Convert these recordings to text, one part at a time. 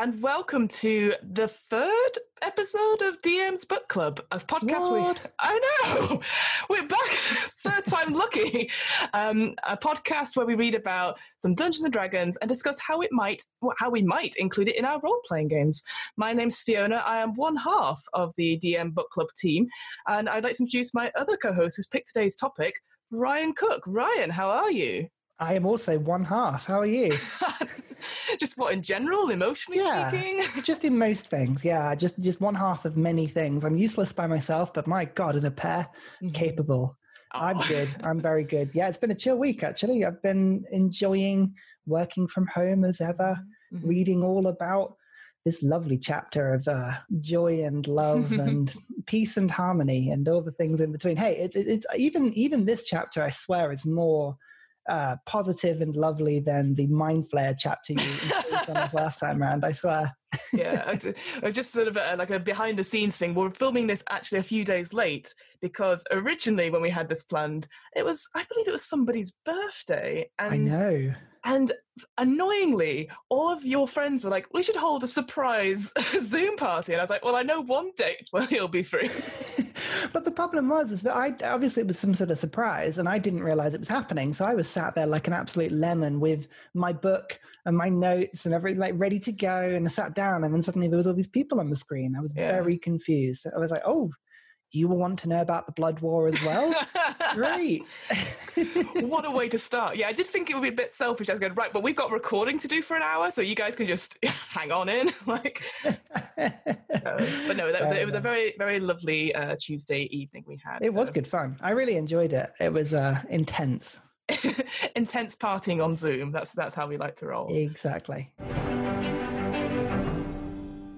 And welcome to the third episode of DM's Book Club, a podcast. What? We, I know we're back, third time lucky. Um, a podcast where we read about some Dungeons and Dragons and discuss how it might, how we might include it in our role playing games. My name's Fiona. I am one half of the DM Book Club team, and I'd like to introduce my other co-host who's picked today's topic, Ryan Cook. Ryan, how are you? I am also one half. How are you? Just what in general, emotionally Yeah. speaking? just in most things, yeah. Just just one half of many things. I'm useless by myself, but my God, in a pair, capable. I'm Oh. good. I'm very good. Yeah, it's been a chill week actually. I've been enjoying working from home as ever, Mhm. reading all about this lovely chapter of uh, joy and love and peace and harmony and all the things in between. Hey, it's it's even even this chapter, I swear, is more uh, positive and lovely than the mind flayer chapter you introduced on us last time around. I swear. yeah, it's, it's just sort of a, like a behind the scenes thing. We're filming this actually a few days late because originally when we had this planned, it was I believe it was somebody's birthday, and I know. and annoyingly, all of your friends were like, "We should hold a surprise Zoom party," and I was like, "Well, I know one date where he'll be free." but the problem was is that I obviously it was some sort of surprise, and I didn't realize it was happening. So I was sat there like an absolute lemon with my book and my notes and everything like ready to go. And I sat down, and then suddenly there was all these people on the screen. I was Yeah. very confused. I was like, "Oh, you will want to know about the blood war as well? Great." what a way to start. Yeah, I did think it would be a bit selfish. I was going, right, but we've got recording to do for an hour, so you guys can just hang on in. like, but no, that was it. It was a very, very lovely uh, Tuesday evening we had. it was good fun. I really enjoyed it. It was uh, intense. intense partying on Zoom. That's that's how we like to roll. Exactly.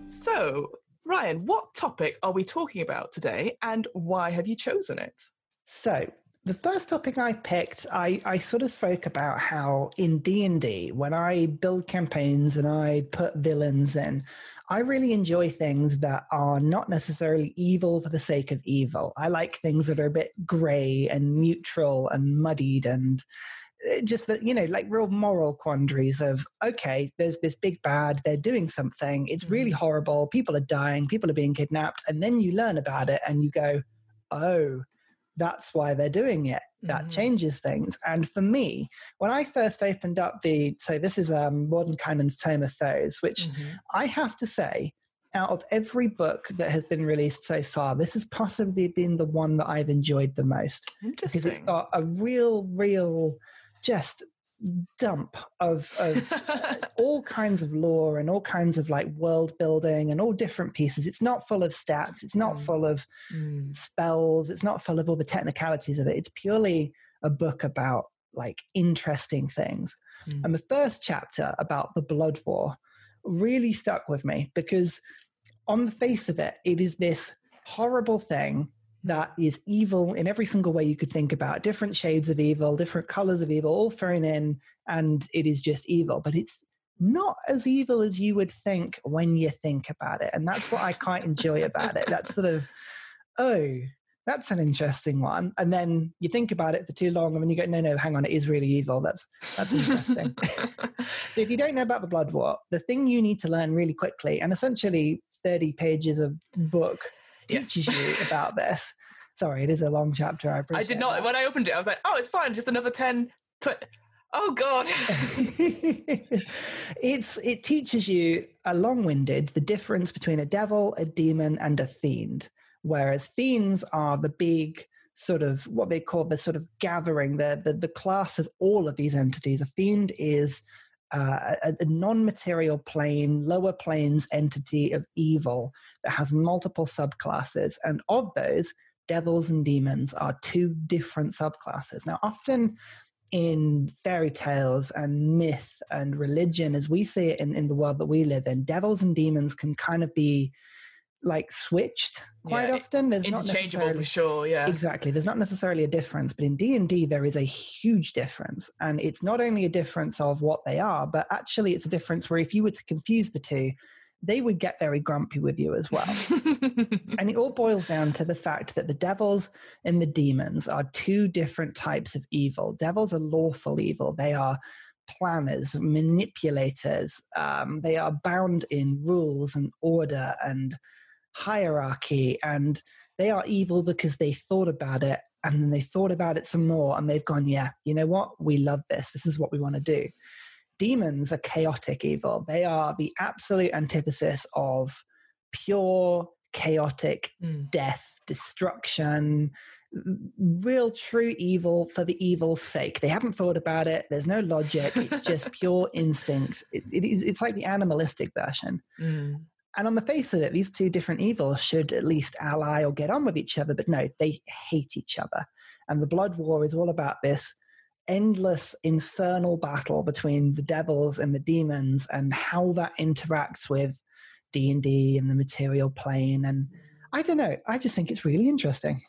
So, Ryan, what topic are we talking about today, and why have you chosen it? So the first topic I picked, I, I sort of spoke about how in D and D, when I build campaigns and I put villains in, I really enjoy things that are not necessarily evil for the sake of evil. I like things that are a bit grey and neutral and muddied and just that you know like real moral quandaries of okay there's this big bad they're doing something it's really horrible people are dying people are being kidnapped and then you learn about it and you go oh that's why they're doing it that Mhm. changes things. And for me when i first opened up the so this is um Mordenkainen's tome of foes which i have to say out of every book that has been released so far this has possibly been the one that i've enjoyed the most because it's got a real, real, just dump of, of uh, all kinds of lore and all kinds of like world building and all different pieces. It's not full of stats. It's not Mm. full of Mm. spells. It's not full of all the technicalities of it. It's purely a book about like interesting things. Mm. And the first chapter about the Blood War really stuck with me because on the face of it, it is this horrible thing that is evil in every single way you could think about. Different shades of evil different colors of evil all thrown in and it is just evil. But it's not as evil as you would think when you think about it. And that's what i quite enjoy about it. That's sort of oh that's an interesting one. And then you think about it for too long and then you go no no hang on it is really evil. That's that's interesting. So if you don't know about the blood war the thing you need to learn really quickly and essentially 30 pages of book Yes. teaches you about this sorry it is a long chapter i I did not. that. When I opened it, I was like, "Oh, it's fine. Just another 10, 20. Oh God. it's it teaches you a long-winded the difference between a devil a demon and a fiend whereas fiends are the big sort of what they call the sort of gathering the the, the class of all of these entities a fiend is uh, a, a non-material plane lower planes entity of evil that has multiple subclasses. And of those devils and demons are two different subclasses. Now often in fairy tales and myth and religion as we see it in, in the world that we live in devils and demons can kind of be like switched quite Yeah, often there's not Interchangeable for sure. Yeah. exactly there's not necessarily a difference but in d&d there is a huge difference and it's not only a difference of what they are but actually it's a difference where if you were to confuse the two they would get very grumpy with you as well and it all boils down to the fact that the devils and the demons are two different types of evil. Devils are lawful evil. They are planners, manipulators. Um, they are bound in rules and order and hierarchy, and they are evil because they thought about it and then they thought about it some more and they've gone, yeah, you know what? We love this. This is what we want to do. Demons are chaotic evil. They are the absolute antithesis of pure, chaotic mm. death, destruction, real true evil for the evil's sake. They haven't thought about it. There's no logic. It's just pure instinct. It, it is, it's like the animalistic version. Mm. And on the face of it, these two different evils should at least ally or get on with each other, but no, they hate each other. And the Blood War is all about this endless infernal battle between the devils and the demons and how that interacts with D&D and the material plane and I don't know, I just think it's really interesting.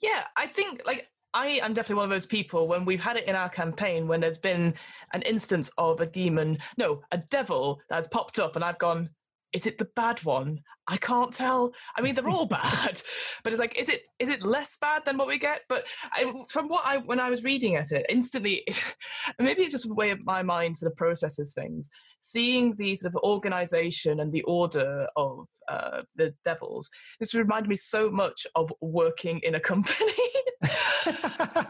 Yeah, I think like I am definitely one of those people when we've had it in our campaign when there's been an instance of a demon, no, a devil that's popped up and I've gone, is it the bad one? I can't tell. I mean, they're all bad, but it's like, is it is it less bad than what we get? But I, from what I when I was reading at it, instantly, maybe it's just the way my mind sort of processes things. Seeing the sort of organization and the order of uh, the devils, this reminded me so much of working in a company.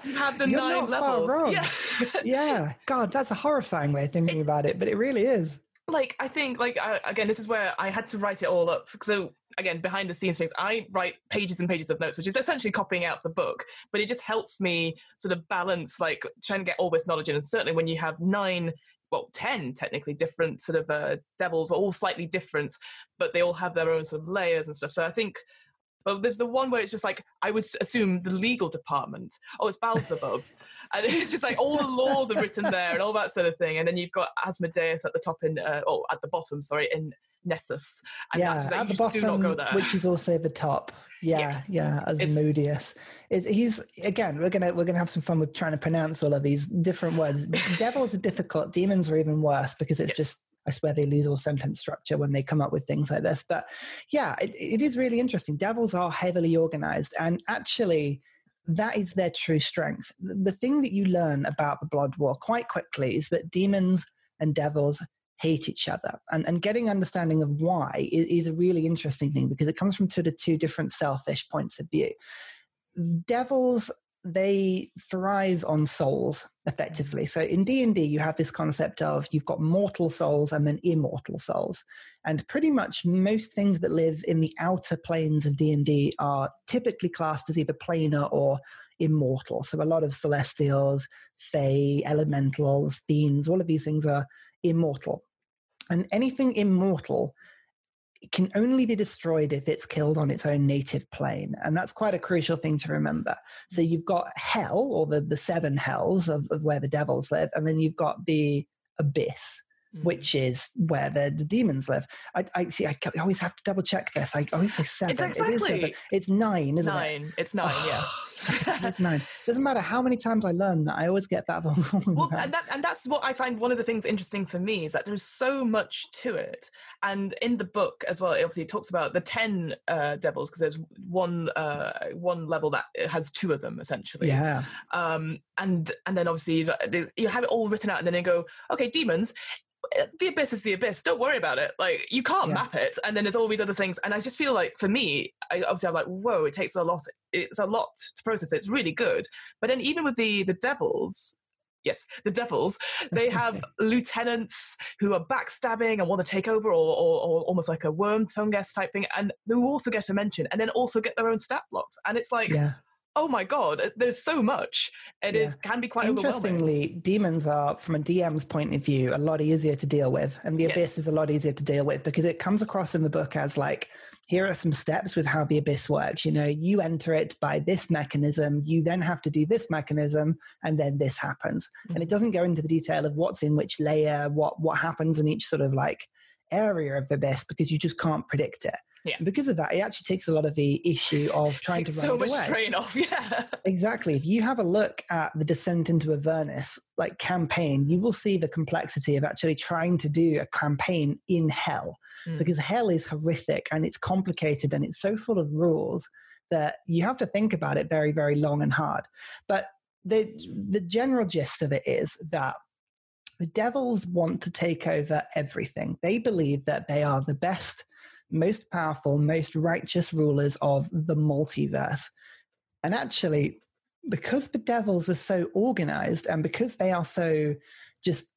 You have the You're nine levels. Yeah. yeah. God, that's a horrifying way of thinking about it, but it really is like I think like I, again this is where I had to write it all up. So again, behind the scenes things, I write pages and pages of notes, which is essentially copying out the book, but it just helps me sort of balance like trying to get all this knowledge in. And certainly when you have nine well, 10 technically different sort of uh, devils, all slightly different, but they all have their own sort of layers and stuff. So I think but there's the one where it's just like I would assume the legal department. Oh, it's Beelzebub, and it's just like all the laws are written there and all that sort of thing. And then you've got Asmodeus at the top in, uh, oh, at the bottom, sorry, in Nessus. And yeah, like, at the bottom, which is also the top. Yeah, yes. yeah, Asmodeus. It's, he's again. We're gonna we're gonna have some fun with trying to pronounce all of these different words. Devils are difficult. Demons are even worse because it's yes. just I swear they lose all sentence structure when they come up with things like this. But yeah, it, it is really interesting. Devils are heavily organized, and actually, that is their true strength. The thing that you learn about the Blood War quite quickly is that demons and devils hate each other. And, and getting understanding of why is, is a really interesting thing because it comes from two, to two different selfish points of view. Devils they thrive on souls mm-hmm. effectively. So in d&d you have this concept of you've got mortal souls and then immortal souls. And pretty much most things that live in the outer planes of d&d are typically classed as either planar or immortal. So a lot of celestials fae elementals fiends all of these things are immortal. And anything immortal can only be destroyed if it's killed on its own native plane. And that's quite a crucial thing to remember. So you've got hell, or the, the seven hells of, of where the devils live, and then you've got the abyss, mm. which is where the, the, demons live. I, I see. I, always have to double check this. I always say seven. It's exactly. It is seven. It's nine, isn't nine. it? Nine. It's nine. yeah. it's nine. Doesn't matter how many times I learn that. I always get that wrong. well, and, that, and that's what I find one of the things interesting for me is that there's so much to it. And in the book as well, it obviously talks about the ten uh, devils because there's one uh, one level that has two of them essentially. Yeah. Um, and and then obviously you have it all written out, and then they go, okay, demons the abyss is the abyss. Don't worry about it. Like you can't yeah. map it, and then there's all these other things. And I just feel like for me, I, obviously I'm like, whoa, it takes a lot. It's a lot to process. It's really good. But then even with the the devils, yes, the devils, they have lieutenants who are backstabbing and want to take over, or, or, or almost like a Wyrmtongues type thing, and who also get a mention, and then also get their own stat blocks. And it's like. Yeah oh my god there's so much It yeah. is can be quite interestingly demons are from a dm's point of view a lot easier to deal with and the yes. abyss is a lot easier to deal with because it comes across in the book as like here are some steps with how the abyss works you know you enter it by this mechanism you then have to do this mechanism and then this happens mm-hmm. and it doesn't go into the detail of what's in which layer what what happens in each sort of like area of the abyss because you just can't predict it yeah. And because of that, it actually takes a lot of the issue of trying to run away. so much away. strain off. Yeah. Exactly. If you have a look at the Descent into Avernus like campaign, you will see the complexity of actually trying to do a campaign in hell mm. because hell is horrific and it's complicated and it's so full of rules that you have to think about it very, very long and hard. But the the general gist of it is that the devils want to take over everything. They believe that they are the best, most powerful, most righteous rulers of the multiverse. And actually, because the devils are so organized and because they are so just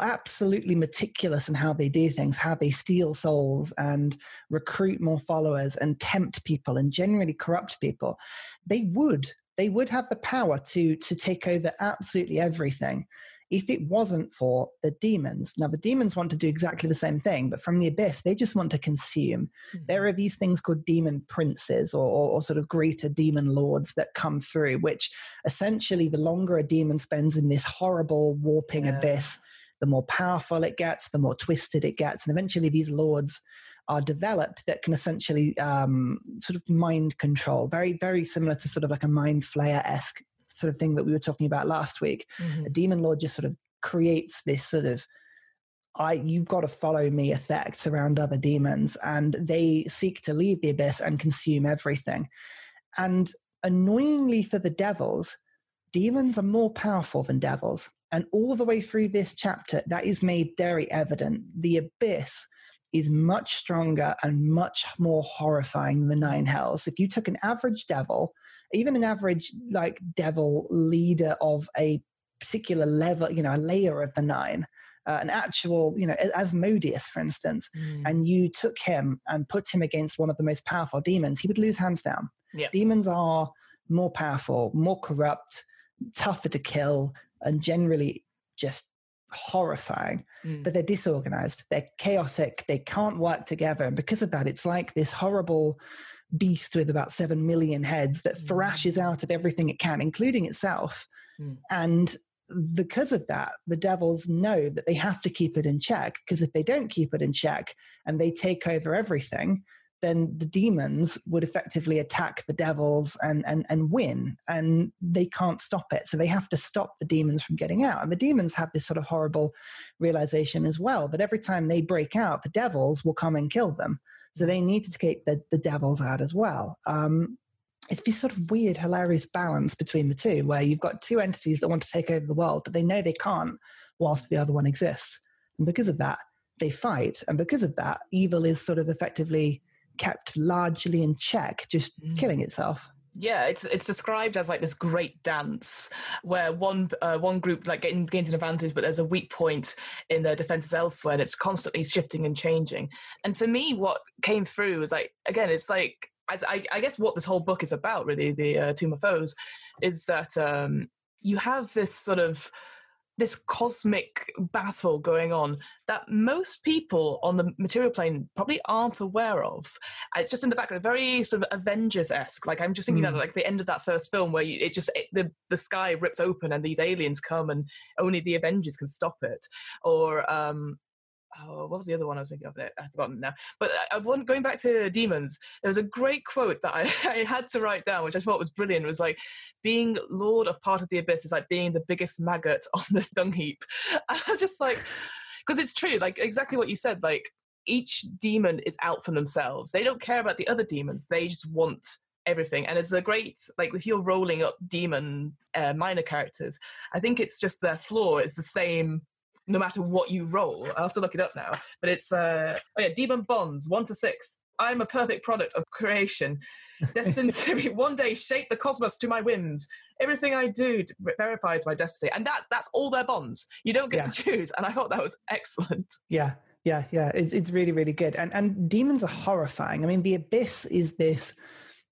absolutely meticulous in how they do things, how they steal souls and recruit more followers and tempt people and generally corrupt people, they would they would have the power to to take over absolutely everything if it wasn't for the demons. Now, the demons want to do exactly the same thing, but from the abyss, they just want to consume. Mm-hmm. There are these things called demon princes or, or, or, sort of greater demon lords that come through, which essentially, the longer a demon spends in this horrible warping yeah. abyss, the more powerful it gets, the more twisted it gets. And eventually, these lords are developed that can essentially um, sort of mind control, very, very similar to sort of like a mind flayer esque sort of thing that we were talking about last week. Mm-hmm. A demon lord just sort of creates this sort of I you've got to follow me effect around other demons, and they seek to leave the abyss and consume everything. And annoyingly for the devils, demons are more powerful than devils. And all the way through this chapter, that is made very evident. The abyss is much stronger and much more horrifying than the nine hells. If you took an average devil even an average like devil leader of a particular level, you know, a layer of the nine, uh, an actual, you know, Asmodeus, for instance, mm. and you took him and put him against one of the most powerful demons, he would lose hands down. Demons are more powerful, more corrupt, tougher to kill, and generally just horrifying. Mm. But they're disorganized, they're chaotic, they can't work together. And because of that, it's like this horrible beast with about 7 million heads that mm. thrashes out at everything it can, including itself. Mm. And because of that, the devils know that they have to keep it in check. Because if they don't keep it in check and they take over everything, then the demons would effectively attack the devils and, and, and win, and they can't stop it. So they have to stop the demons from getting out. And the demons have this sort of horrible realization as well that every time they break out, the devils will come and kill them. So they need to take the, the devils out as well. Um, it's this sort of weird, hilarious balance between the two, where you've got two entities that want to take over the world, but they know they can't whilst the other one exists. And because of that, they fight. And because of that, evil is sort of effectively kept largely in check, just mm. killing itself yeah it's it's described as like this great dance where one uh, one group like gain, gains an advantage but there's a weak point in their defenses elsewhere and it's constantly shifting and changing. And for me what came through was like again it's like as I, I guess what this whole book is about really the uh, tome of foes is that um, you have this sort of this cosmic battle going on that most people on the material plane probably aren't aware of. It's just in the background, very sort of Avengers-esque. Like I'm just thinking mm. of like the end of that first film where you, it just it, the the sky rips open and these aliens come and only the Avengers can stop it. Or um, oh, what was the other one I was thinking of? It I've forgotten now. But uh, uh, I, want going back to demons. There was a great quote that I, I had to write down, which I thought was brilliant. It was like, "Being lord of part of the abyss is like being the biggest maggot on the dung heap." And I was just like, because it's true, like exactly what you said. Like each demon is out for themselves. They don't care about the other demons. They just want everything and it's a great like if you're rolling up demon uh, minor characters i think it's just their flaw is the same no matter what you roll. I'll have to look it up now. But it's uh oh yeah, Demon Bonds, one to six. I'm a perfect product of creation, destined to be one day shape the cosmos to my whims. Everything I do verifies my destiny, and that that's all their bonds. You don't get yeah. to choose, and I thought that was excellent. Yeah, yeah, yeah. It's it's really really good, and and demons are horrifying. I mean, the abyss is this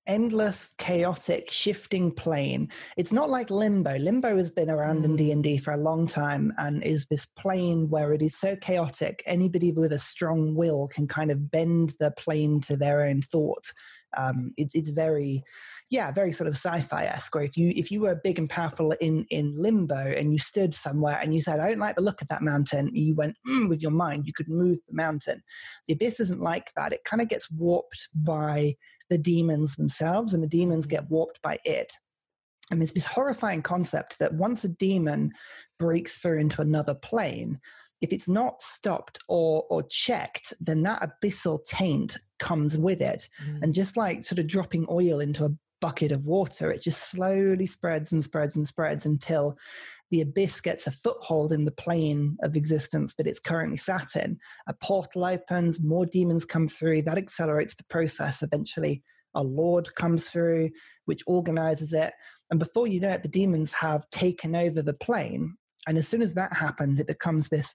endless chaotic shifting plane. It's not like limbo. Limbo has been around mm. in d&d for a long time and is this plane where it is so chaotic anybody with a strong will can kind of bend the plane to their own thought um, it, it's very yeah very sort of sci-fi-esque or if you if you were big and powerful in in limbo and you stood somewhere and you said i don't like the look of that mountain you went mm, with your mind you could move the mountain. The abyss isn't like that. It kind of gets warped by the demons themselves and the demons get warped by it. And there's this horrifying concept that once a demon breaks through into another plane if it's not stopped or or checked, then that abyssal taint comes with it. Mm. And just like sort of dropping oil into a bucket of water, it just slowly spreads and spreads and spreads until the abyss gets a foothold in the plane of existence that it's currently sat in, a portal opens, more demons come through, that accelerates the process. Eventually, a lord comes through, which organizes it. And before you know it, the demons have taken over the plane. And as soon as that happens, it becomes this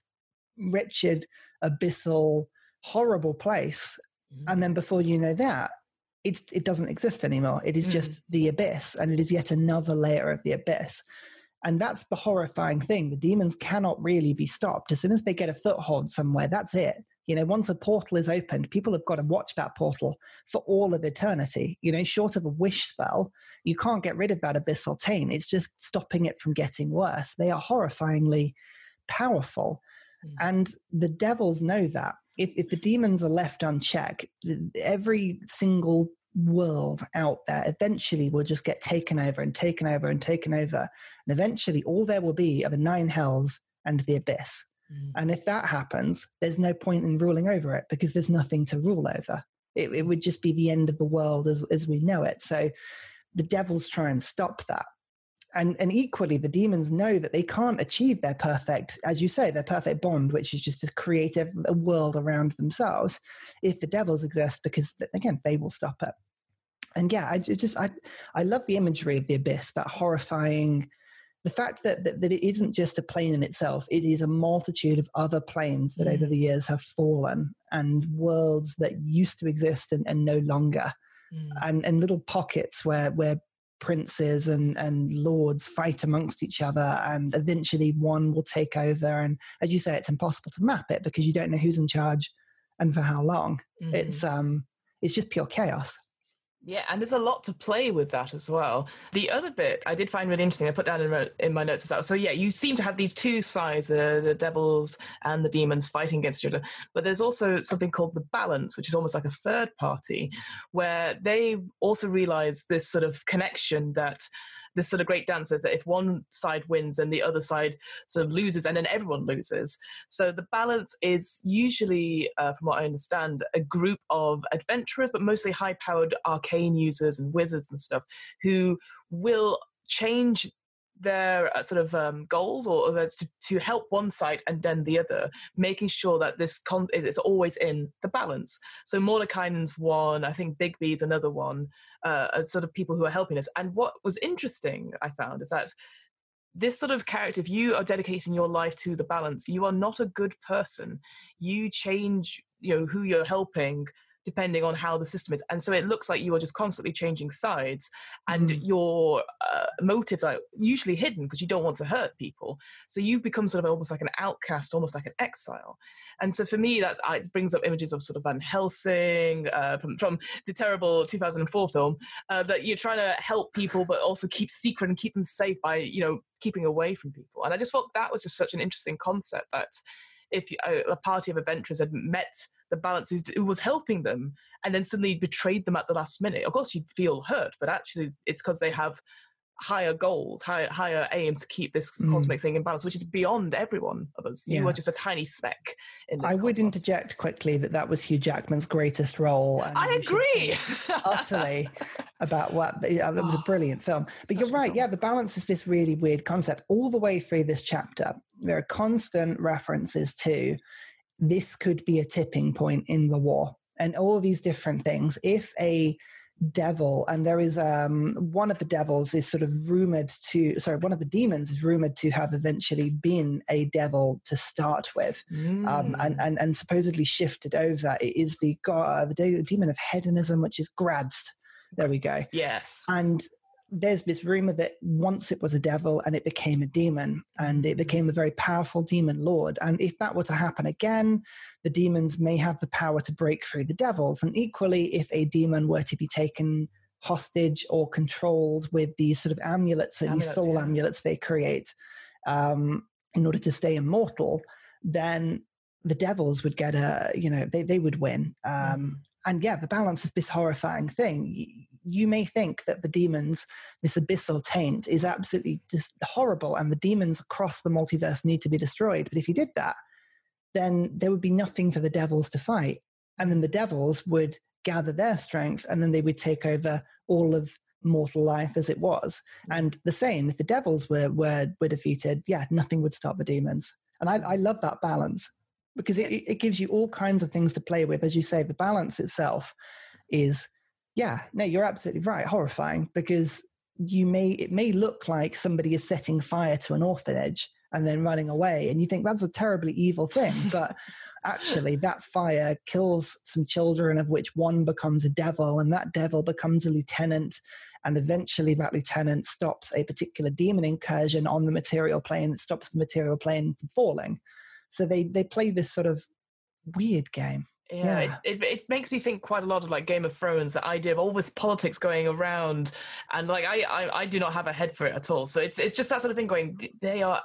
wretched, abyssal, horrible place. Mm-hmm. And then before you know that, it's, it doesn't exist anymore. It is mm-hmm. just the abyss, and it is yet another layer of the abyss. And that's the horrifying thing. The demons cannot really be stopped. As soon as they get a foothold somewhere, that's it. You know, once a portal is opened, people have got to watch that portal for all of eternity. You know, short of a wish spell, you can't get rid of that abyssal taint. It's just stopping it from getting worse. They are horrifyingly powerful. Mm. And the devils know that. If, if the demons are left unchecked, every single world out there eventually will just get taken over and taken over and taken over. And eventually, all there will be are the nine hells and the abyss. Mm. And if that happens, there's no point in ruling over it because there's nothing to rule over. It, it would just be the end of the world as, as we know it. So the devils try and stop that. And, and equally, the demons know that they can't achieve their perfect, as you say, their perfect bond, which is just to create a, a world around themselves, if the devils exist, because again, they will stop it and yeah, I just I I love the imagery of the abyss, that horrifying, the fact that, that that, it isn't just a plane in itself; it is a multitude of other planes that mm. over the years have fallen, and worlds that used to exist and, and no longer, mm. and and little pockets where where princes and and lords fight amongst each other, and eventually one will take over. And as you say, it's impossible to map it because you don't know who's in charge and for how long. Mm. It's um it's just pure chaos. Yeah, and there's a lot to play with that as well. The other bit I did find really interesting, I put down in my, in my notes as well. So, yeah, you seem to have these two sides, uh, the devils and the demons fighting against each other. But there's also something called the balance, which is almost like a third party, where they also realize this sort of connection that this sort of great dance is that if one side wins and the other side sort of loses, and then everyone loses. So the balance is usually, uh, from what I understand, a group of adventurers, but mostly high-powered arcane users and wizards and stuff who will change their uh, sort of um, goals or, to, to, help one side and then the other, making sure that this con- is always in the balance. So Mordenkainen's one, I think Bigby's another one, uh, sort of people who are helping us. And what was interesting, I found, is that this sort of character, if you are dedicating your life to the balance, you are not a good person. You change, you know, who you're helping depending on how the system is. And so it looks like you are just constantly changing sides, and mm. your uh, motives are usually hidden because you don't want to hurt people. So you become sort of almost like an outcast, almost like an exile. And so for me, that uh, brings up images of sort of Van Helsing uh, from, from the terrible 2004 film uh, that you're trying to help people, but also keep secret and keep them safe by, you know, keeping away from people. And I just thought that was just such an interesting concept that if a, a party of adventurers had met the balance who was helping them and then suddenly betrayed them at the last minute of course you'd feel hurt but actually it's because they have higher goals higher higher aims to keep this mm. cosmic thing in balance which is beyond everyone of us yeah. you are just a tiny speck in this i cosmos. would interject quickly that that was hugh jackman's greatest role i agree utterly about what it was a brilliant film but Such you're right yeah the balance is this really weird concept all the way through this chapter there are constant references to this could be a tipping point in the war and all these different things. If a devil and there is um, one of the devils is sort of rumored to sorry one of the demons is rumored to have eventually been a devil to start with mm. um, and, mm. and and supposedly shifted over it is the god the demon of hedonism which is Graz'zt there we go yes and there's this rumor that once it was a devil and it became a demon and it mm-hmm. became a very powerful demon lord. And if that were to happen again, the demons may have the power to break through the devils. And equally, if a demon were to be taken hostage or controlled with these sort of amulets, amulets these soul yeah. amulets they create um, in order to stay immortal, then the devils would get a, you know, they, they would win. Um, mm. And yeah, the balance is this horrifying thing you may think that the demons, this abyssal taint, is absolutely just horrible and the demons across the multiverse need to be destroyed. But if you did that, then there would be nothing for the devils to fight. And then the devils would gather their strength and then they would take over all of mortal life as it was. Mm. And the same, if the devils were were were defeated, yeah, nothing would stop the demons. And I, I love that balance because it, it gives you all kinds of things to play with. As you say, the balance itself is, yeah, no, you're absolutely right, horrifying because you may it may look like somebody is setting fire to an orphanage and then running away and you think that's a terribly evil thing but actually that fire kills some children of which one becomes a devil and that devil becomes a lieutenant and eventually that lieutenant stops a particular demon incursion on the material plane that stops the material plane from falling. So they they play this sort of weird game yeah, yeah. It, it, it, makes me think quite a lot of like Game of Thrones, the idea of all this politics going around, and like I, I, I do not have a head for it at all. So it's it's just that sort of thing going. They are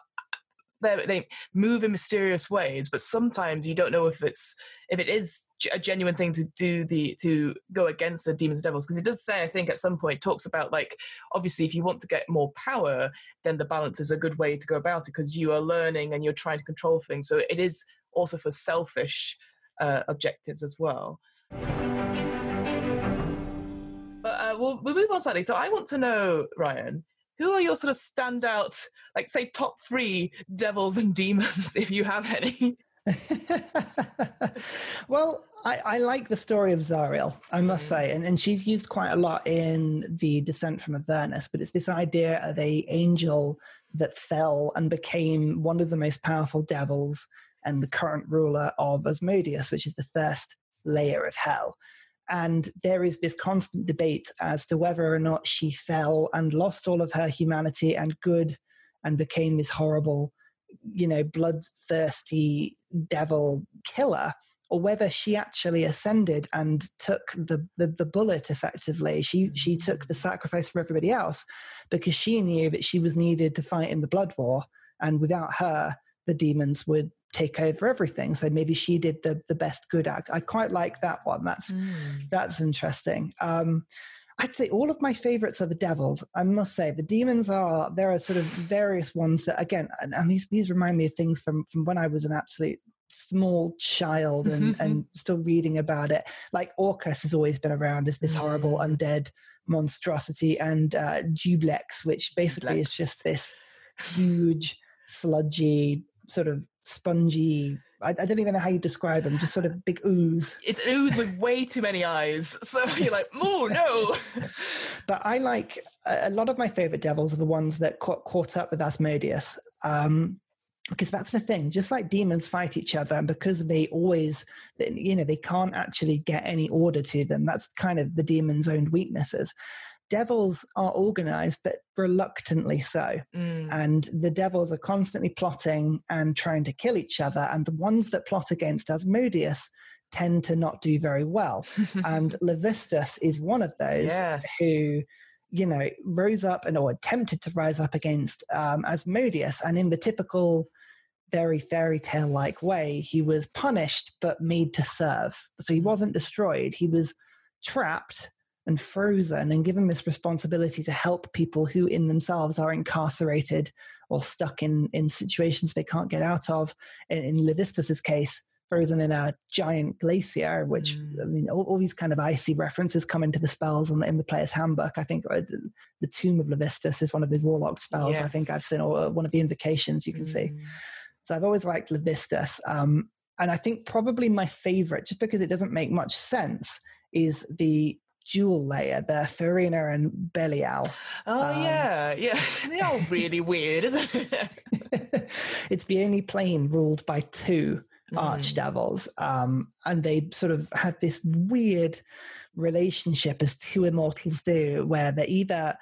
they move in mysterious ways, but sometimes you don't know if it's if it is a genuine thing to do the to go against the demons and devils because it does say I think at some point talks about like obviously if you want to get more power, then the balance is a good way to go about it because you are learning and you're trying to control things. So it is also for selfish uh, objectives as well. But uh, we'll, we'll move on slightly. So I want to know, Ryan, who are your sort of standout, like say top three devils and demons, if you have any? well, I, I, like the story of Zariel, I must say, mm. and, and she's used quite a lot in the Descent from Avernus, but it's this idea of a angel that fell and became one of the most powerful devils and the current ruler of Asmodeus, which is the first layer of hell. And there is this constant debate as to whether or not she fell and lost all of her humanity and good and became this horrible, you know, bloodthirsty devil killer, or whether she actually ascended and took the, the, the bullet effectively. She, she mm-hmm. took the sacrifice for everybody else because she knew that she was needed to fight in the blood war. And without her, the demons would take over everything. So maybe she did the the best good act. I quite like that one. That's mm. that's interesting. Um, I'd say all of my favorites are the devils. I must say the demons are there are sort of various ones that again, and, and these these remind me of things from from when I was an absolute small child and and still reading about it. Like Orcus has always been around as this horrible mm. undead monstrosity, and uh, Juiblex, which basically Juiblex. is just this huge sludgy sort of spongy. I, I, don't even know how you describe them. Just sort of big ooze. It's an ooze with way too many eyes. So you're like, oh no. but I like a lot of my favorite devils are the ones that caught, caught up with Asmodeus. Um, because that's the thing just like demons fight each other and because they always you know they can't actually get any order to them that's kind of the demon's own weaknesses devils are organized, but reluctantly so. Mm. And the devils are constantly plotting and trying to kill each other. And the ones that plot against Asmodeus tend to not do very well. and Levistus is one of those yes. who, you know, rose up and or attempted to rise up against um, Asmodeus. And in the typical very fairy tale like way, he was punished but made to serve. So he mm. wasn't destroyed, he was trapped and frozen and given this responsibility to help people who in themselves are incarcerated or stuck in, in situations they can't get out of. In, in Levistus's case, frozen in a giant glacier, which mm. I mean, all, all, these kind of icy references come into the spells in the, in the player's handbook. I think uh, the Tomb of Levistus is one of the warlock spells. Yes. I think I've seen, or uh, one of the invocations you can mm. see. So I've always liked Levistus. Um, and I think probably my favorite, just because it doesn't make much sense, is the dual layer, the Fierna and Belial. Oh um, yeah, yeah. They are all really weird, isn't it? it's the only plane ruled by two mm. archdevils, um, and they sort of have this weird relationship as two immortals do, where they're either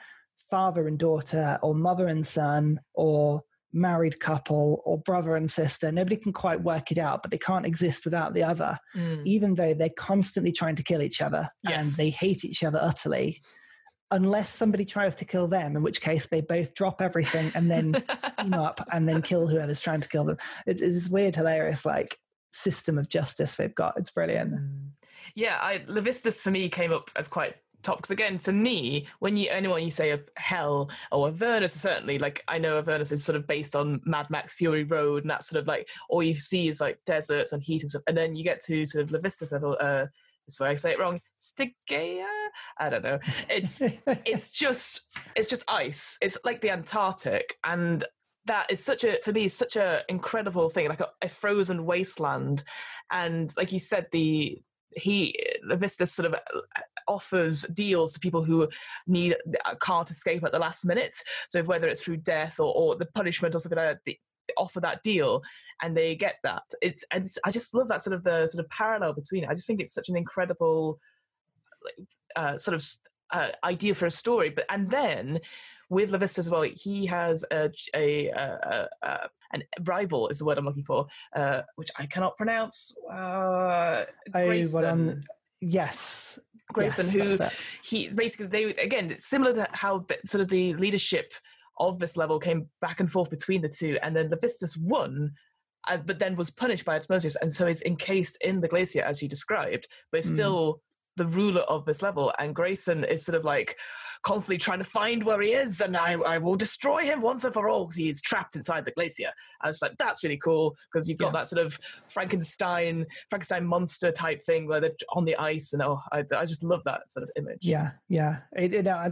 father and daughter, or mother and son, or married couple or brother and sister. Nobody can quite work it out, but they can't exist without the other, mm. even though they're constantly trying to kill each other yes. and they hate each other utterly. Unless somebody tries to kill them, in which case they both drop everything and then team up and then kill whoever's trying to kill them. It's, it's this weird, hilarious, like system of justice they've got. It's brilliant. Mm. Yeah, I, Levistus for me came up as quite top because again for me when you anyone you say of hell or avernus certainly like i know avernus is sort of based on mad max fury road and that sort of like all you see is like deserts and heat and stuff and then you get to sort of levistus level uh This way I say it wrong. Stygia. I don't know. It's it's just it's just ice. It's like the Antarctic, and that is such a for me such a incredible thing, like a, a frozen wasteland. And like you said, the he the Vista sort of uh, offers deals to people who need uh, can't escape at the last minute. So whether it's through death or, or the punishment or something like that, they offer that deal and they get that. It's and it's, I just love that sort of the sort of parallel between it. I just think it's such an incredible uh, sort of uh, idea for a story. But and then with Levistus as well, he has a, a, a, a an rival is the word I'm looking for, uh, which I cannot pronounce. Uh, Grayson. Oh, um, yes, Grayson, yes, who he basically they again similar to how the, sort of the leadership of this level came back and forth between the two, and then Levistus won. Uh, but then was punished by Asmodeus, and so is encased in the glacier as you described, but is mm. still the ruler of this level. And Grayson is sort of like, constantly trying to find where he is, and I, I will destroy him once and for all because he's trapped inside the glacier. I was like, that's really cool because you've got yeah. that sort of Frankenstein, Frankenstein monster type thing where they're on the ice, and oh, I, I just love that sort of image. Yeah, yeah. It, it, uh,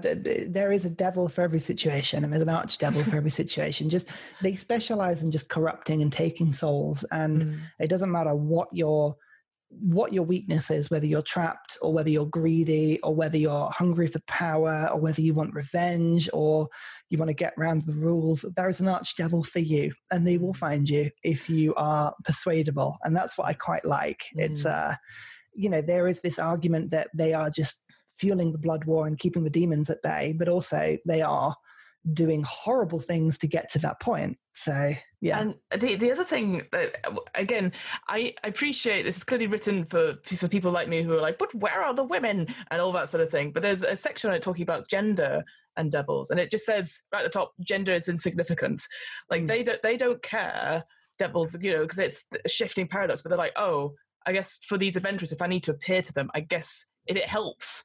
there is a devil for every situation, and there's an arch devil for every situation. Just they specialize in just corrupting and taking souls, and mm. it doesn't matter what your what your weakness is, whether you're trapped or whether you're greedy or whether you're hungry for power or whether you want revenge or you want to get around the rules, there is an archdevil for you and they will find you if you are persuadable. And that's what I quite like. Mm. It's, uh, you know, there is this argument that they are just fueling the blood war and keeping the demons at bay, but also they are doing horrible things to get to that point. So yeah. And the the other thing that again, I, I appreciate this is clearly written for for people like me who are like, but where are the women and all that sort of thing. But there's a section on it talking about gender and devils, and it just says right at the top, gender is insignificant. Like mm. they don't they don't care devils, you know, because it's a shifting paradox. But they're like, oh, I guess for these adventurers, if I need to appear to them, I guess if it helps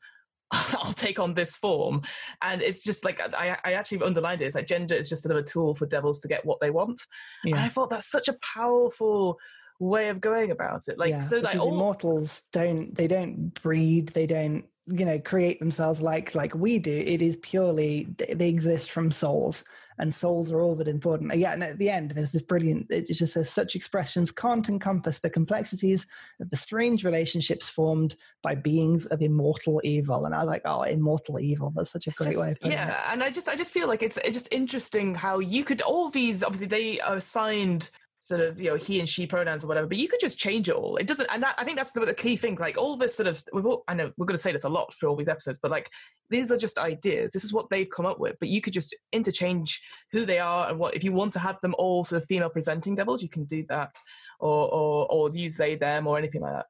I'll take on this form. And it's just like I, I actually underlined it. It's like gender is just another tool for devils to get what they want. Yeah. And I thought that's such a powerful way of going about it. Like yeah, so like all... immortals don't they don't breed, they don't you know create themselves like like we do it is purely they exist from souls and souls are all that important uh, yeah and at the end there's this brilliant it just says such expressions can't encompass the complexities of the strange relationships formed by beings of immortal evil and i was like oh immortal evil that's such a great just, way of putting yeah it. and i just i just feel like it's, it's just interesting how you could all these obviously they are assigned sort of you know he and she pronouns or whatever but you could just change it all. It doesn't and that, i think that's the, the, key thing like all this sort of we've all, i know we're going to say this a lot for all these episodes but like these are just ideas. This is what they've come up with but you could just interchange who they are and what if you want to have them all sort of female presenting devils you can do that or or, or use they them or anything like that.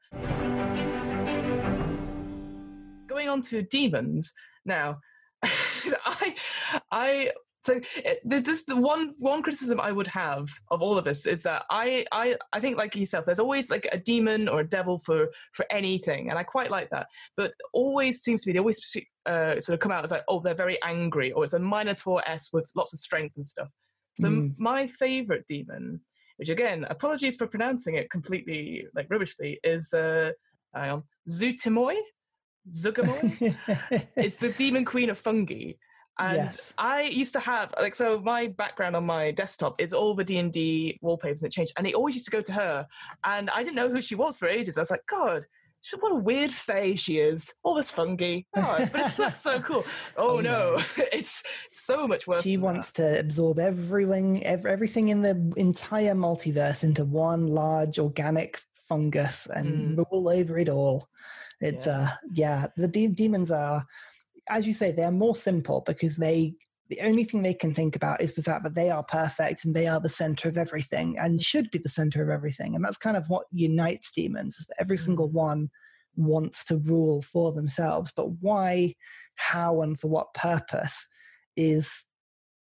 Going on to demons. Now I I so it, this the one one criticism I would have of all of this is that I I I think like yourself, there's always like a demon or a devil for for anything, and I quite like that. But always seems to be they always uh, sort of come out as like oh they're very angry or it's a Minotaur s with lots of strength and stuff. So mm. my favorite demon, which again apologies for pronouncing it completely like rubbishly, is uh, Zutimoi. Zuggtmoy. it's the demon queen of fungi and yes. I used to have like so my background on my desktop is all the D and D wallpapers that it changed, and it always used to go to her, and I didn't know who she was for ages. I was like, God, what a weird fae she is. All this fungi. Oh, but it's so, so cool. Oh, oh no, no, it's so much worse. She wants that. to absorb everything, everything in the entire multiverse into one large organic fungus and mm. rule over it all. It's yeah. uh yeah, the de- demons are as you say, they're more simple because they the only thing they can think about is the fact that they are perfect and they are the center of everything and should be the center of everything. And that's kind of what unites demons, is that every single mm. one wants to rule for themselves. But why, how, and for what purpose is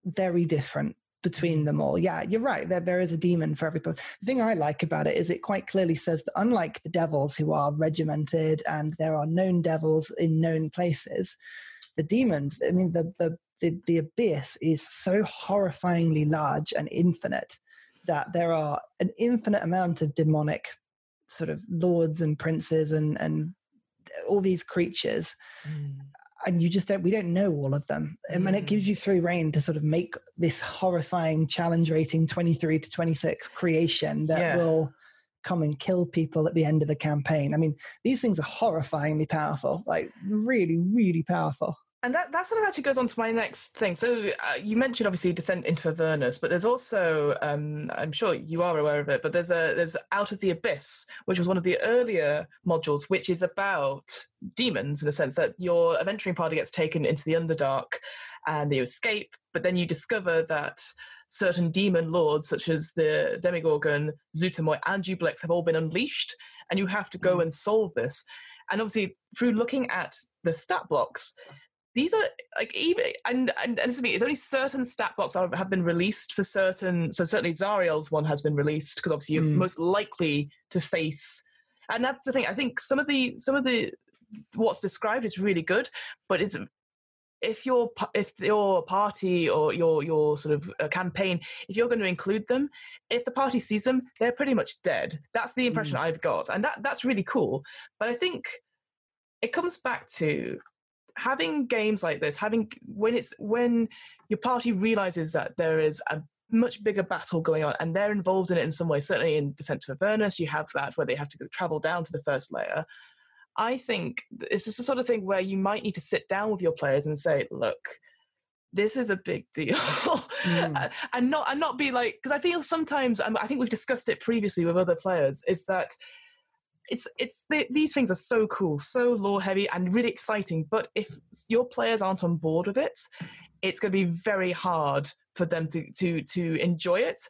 very different between them all. Yeah, you're right. There, there is a demon for every person. The thing I like about it is it quite clearly says that unlike the devils who are regimented and there are known devils in known places, the demons, I mean, the, the, the, the abyss is so horrifyingly large and infinite that there are an infinite amount of demonic sort of lords and princes and, and all these creatures. Mm. And you just don't, we don't know all of them. And mm. it gives mm. you free reign to sort of make this horrifying challenge rating 23 to 26 creation that yeah. will come and kill people at the end of the campaign. I mean, these things are horrifyingly powerful, like really, really powerful. And that, that sort of actually goes on to my next thing. So uh, you mentioned obviously Descent into Avernus, but there's also um, I'm sure you are aware of it, but there's a there's Out of the Abyss, which was one of the earlier modules, which is about demons in the sense that your adventuring party gets taken into the Underdark and they escape, but then you discover that certain demon lords, such as the Demogorgon, Zuggtmoy, and Juiblex, have all been unleashed, and you have to go mm. and solve this. And obviously, through looking at the stat blocks, these are like even and and, and it's only certain stat blocks are, have been released for certain. So certainly Zariel's one has been released because obviously you're mm. most likely to face. And that's the thing. I think some of the some of the what's described is really good, but it's if your if your party or your your sort of uh, campaign if you're going to include them if the party sees them they're pretty much dead that's the impression mm. i've got and that that's really cool but i think it comes back to having games like this, having when it's when your party realizes that there is a much bigger battle going on and they're involved in it in some way. Certainly in Descent to Avernus, you have that where they have to go travel down to the first layer. I think this is the sort of thing where you might need to sit down with your players and say, look, this is a big deal mm. and not and not be like because i feel sometimes i think we've discussed it previously with other players is that it's it's these things are so cool, so lore heavy, and really exciting. But if your players aren't on board with it, it's going to be very hard for them to to to enjoy it.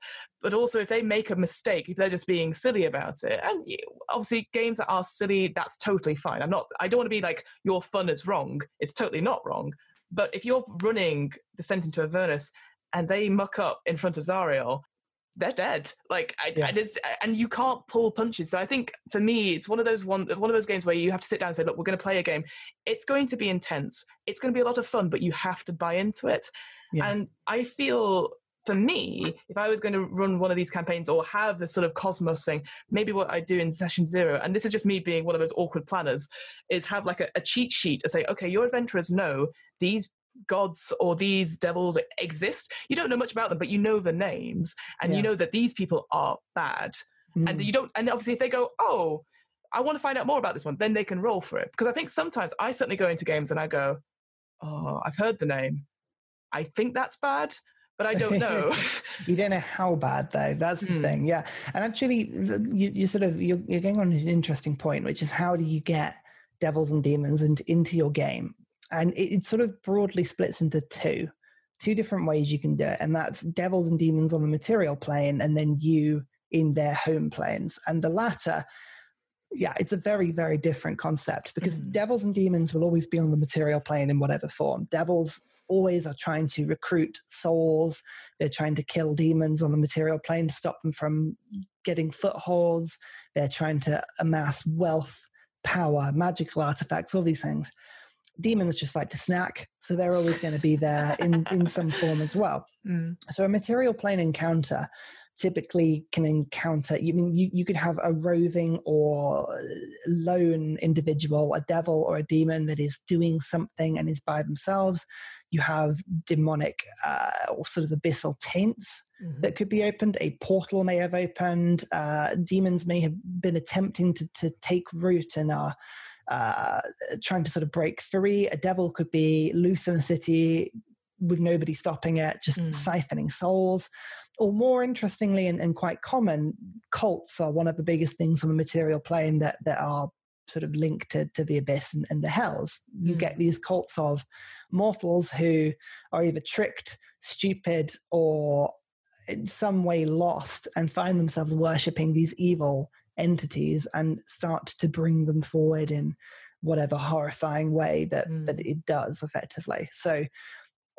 But also, if they make a mistake, if they're just being silly about it, and obviously games that are silly, that's totally fine. I'm not. I don't want to be like your fun is wrong. It's totally not wrong. But if you're running Descent into Avernus and they muck up in front of Zariel, they're dead. Like, I, yeah. and you can't pull punches. So I think for me, it's one of those one one of those games where you have to sit down and say, "Look, we're going to play a game. It's going to be intense. It's going to be a lot of fun, but you have to buy into it." Yeah. And I feel for me, if I was going to run one of these campaigns or have this sort of cosmos thing, maybe what I do in session zero, and this is just me being one of those awkward planners, is have like a, a cheat sheet to say, okay, your adventurers know these gods or these devils exist. You don't know much about them, but you know the names and yeah. you know that these people are bad. Mm. And you don't, and obviously, if they go, oh, I want to find out more about this one, then they can roll for it. Because I think sometimes I certainly go into games and I go, oh, I've heard the name. I think that's bad, but I don't know. you don't know how bad though. That's the mm. thing. Yeah. And actually, you, you sort of you're, you're going on an interesting point, which is how do you get devils and demons into, into your game? And it, it sort of broadly splits into two two different ways you can do it and that's devils and demons on the material plane and then you in their home planes. And the latter yeah it's a very very different concept because mm-hmm. devils and demons will always be on the material plane in whatever form. Devils always are trying to recruit souls. They're trying to kill demons on the material plane to stop them from getting footholds. They're trying to amass wealth power magical artifacts all these things demons just like to snack, so they're always going to be there in, in some form as well. Mm. So a material plane encounter typically can encounter you mean you, you could have a roving or lone individual a devil or a demon that is doing something and is by themselves you have demonic uh, or sort of abyssal taints mm-hmm. that could be opened a portal may have opened uh, demons may have been attempting to, to take root and are uh, trying to sort of break free. A devil could be loose in the city with nobody stopping it, just mm. siphoning souls. Or more interestingly and, and, quite common, cults are one of the biggest things on the material plane that, that are sort of linked to, to the abyss and, and the hells. You mm. get these cults of mortals who are either tricked, stupid, or in some way lost and find themselves worshipping these evil entities and start to bring them forward in whatever horrifying way that, mm. that it does effectively. So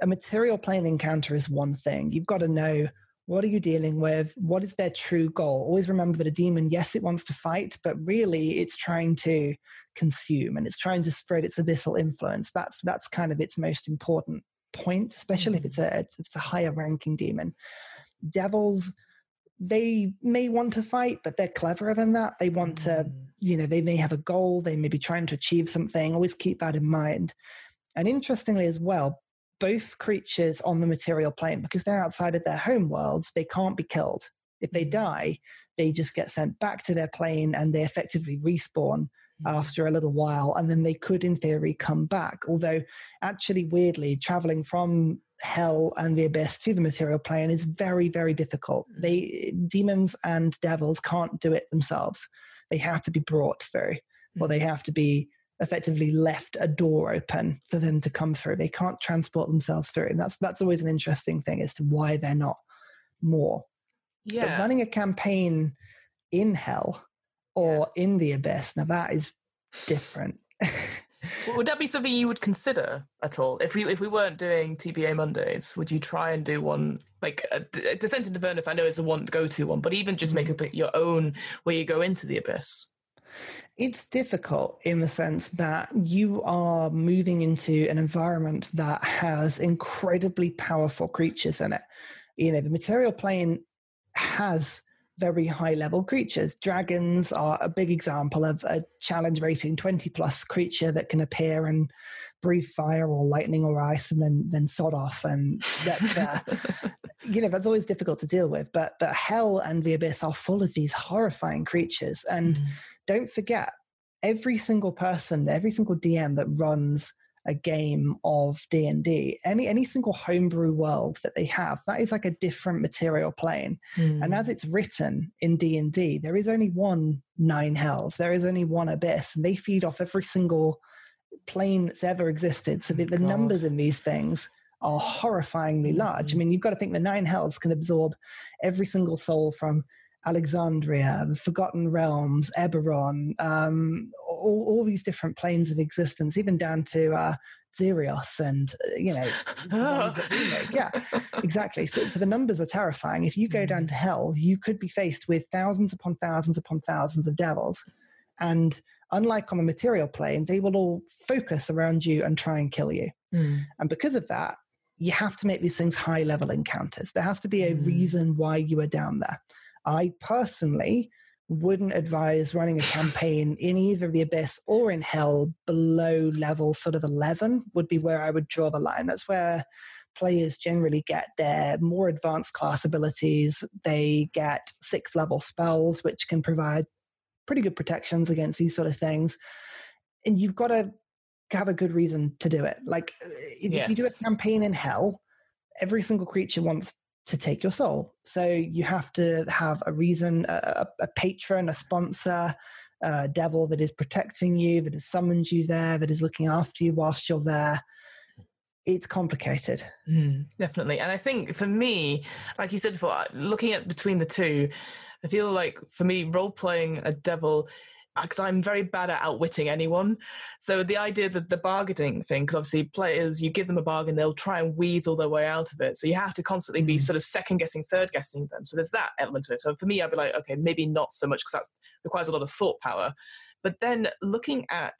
a material plane encounter is one thing. You've got to know what are you dealing with? What is their true goal? Always remember that a demon, yes, it wants to fight, but really it's trying to consume and it's trying to spread its abyssal influence. That's that's kind of its most important point, especially mm. if it's a if it's a higher ranking demon. Devils they may want to fight, but they're cleverer than that. They want to, Mm. you know, they may have a goal, they may be trying to achieve something. Always keep that in mind. And interestingly, as well, both creatures on the material plane, because they're outside of their home worlds, they can't be killed. If they Mhm. die, they just get sent back to their plane and they effectively respawn Mm. after a little while. And then they could, in theory, come back. Although, actually, weirdly, traveling from hell and the abyss to the material plane is very, very difficult. Mm. They demons and devils can't do it themselves. They have to be brought through, or they have to be effectively left a door open for them to come through. They can't transport themselves through. And that's that's always an interesting thing as to why they're not more. Yeah. But Yeah. running a campaign in hell or in the abyss, now that is different. Would that be something you would consider at all if we if we weren't doing TBA Mondays? Would you try and do one like uh, Descent into Avernus? I know is the one go to one, but even just make Mm-hmm. up your own where you go into the abyss. it's difficult in the sense that you are moving into an environment that has incredibly powerful creatures in it. You know, the material plane has very high level creatures. Dragons are a big example of a challenge rating 20 plus creature that can appear and breathe fire or lightning or ice and then then sod off and that's uh, you know that's always difficult to deal with but but hell and the abyss are full of these horrifying creatures and Mm. don't forget every single person every single dm that runs a game of d&d any any single homebrew world that they have that is like a different material plane. And Mm. as it's written in d&d there is only one nine hells. There is only one abyss and they feed off every single plane that's ever existed. So the, the numbers in these things are horrifyingly large. I Mhm. mean you've got to think the nine hells can absorb every single soul from Exandria, the Forgotten Realms, Eberron, um, all, all these different planes of existence, even down to uh, Xerios and, uh, you know, the ones that we make. Yeah, exactly. So, so the numbers are terrifying. If you go down to hell, you could be faced with thousands upon thousands upon thousands of devils. And unlike on the material plane, they will all focus around you and try and kill you. Mm. And because of that, you have to make these things high level encounters. There has to be a Mm. reason why you are down there. I personally wouldn't advise running a campaign in either the abyss or in hell below level sort of 11 would be where I would draw the line. That's where players generally get their more advanced class abilities. They get sixth level spells, which can provide pretty good protections against these sort of things. And you've got to have a good reason to do it. Like uh, if, if you do a campaign in hell, every single creature wants to take your soul. So you have to have a reason, a, a patron, a sponsor, a devil that is protecting you, that has summoned you there, that is looking after you whilst you're there. It's complicated. Mm, definitely. And I think for me, like you said before, looking at between the two, I feel like for me, role playing a devil, because I'm very bad at outwitting anyone. So the idea that the bargaining thing, because obviously players, you give them a bargain, they'll try and weasel their way out of it. So you have to constantly be Mhm. sort of second guessing, third guessing them. So there's that element to it. So for me, I'd be like, okay, maybe not so much because that requires a lot of thought power. But then looking at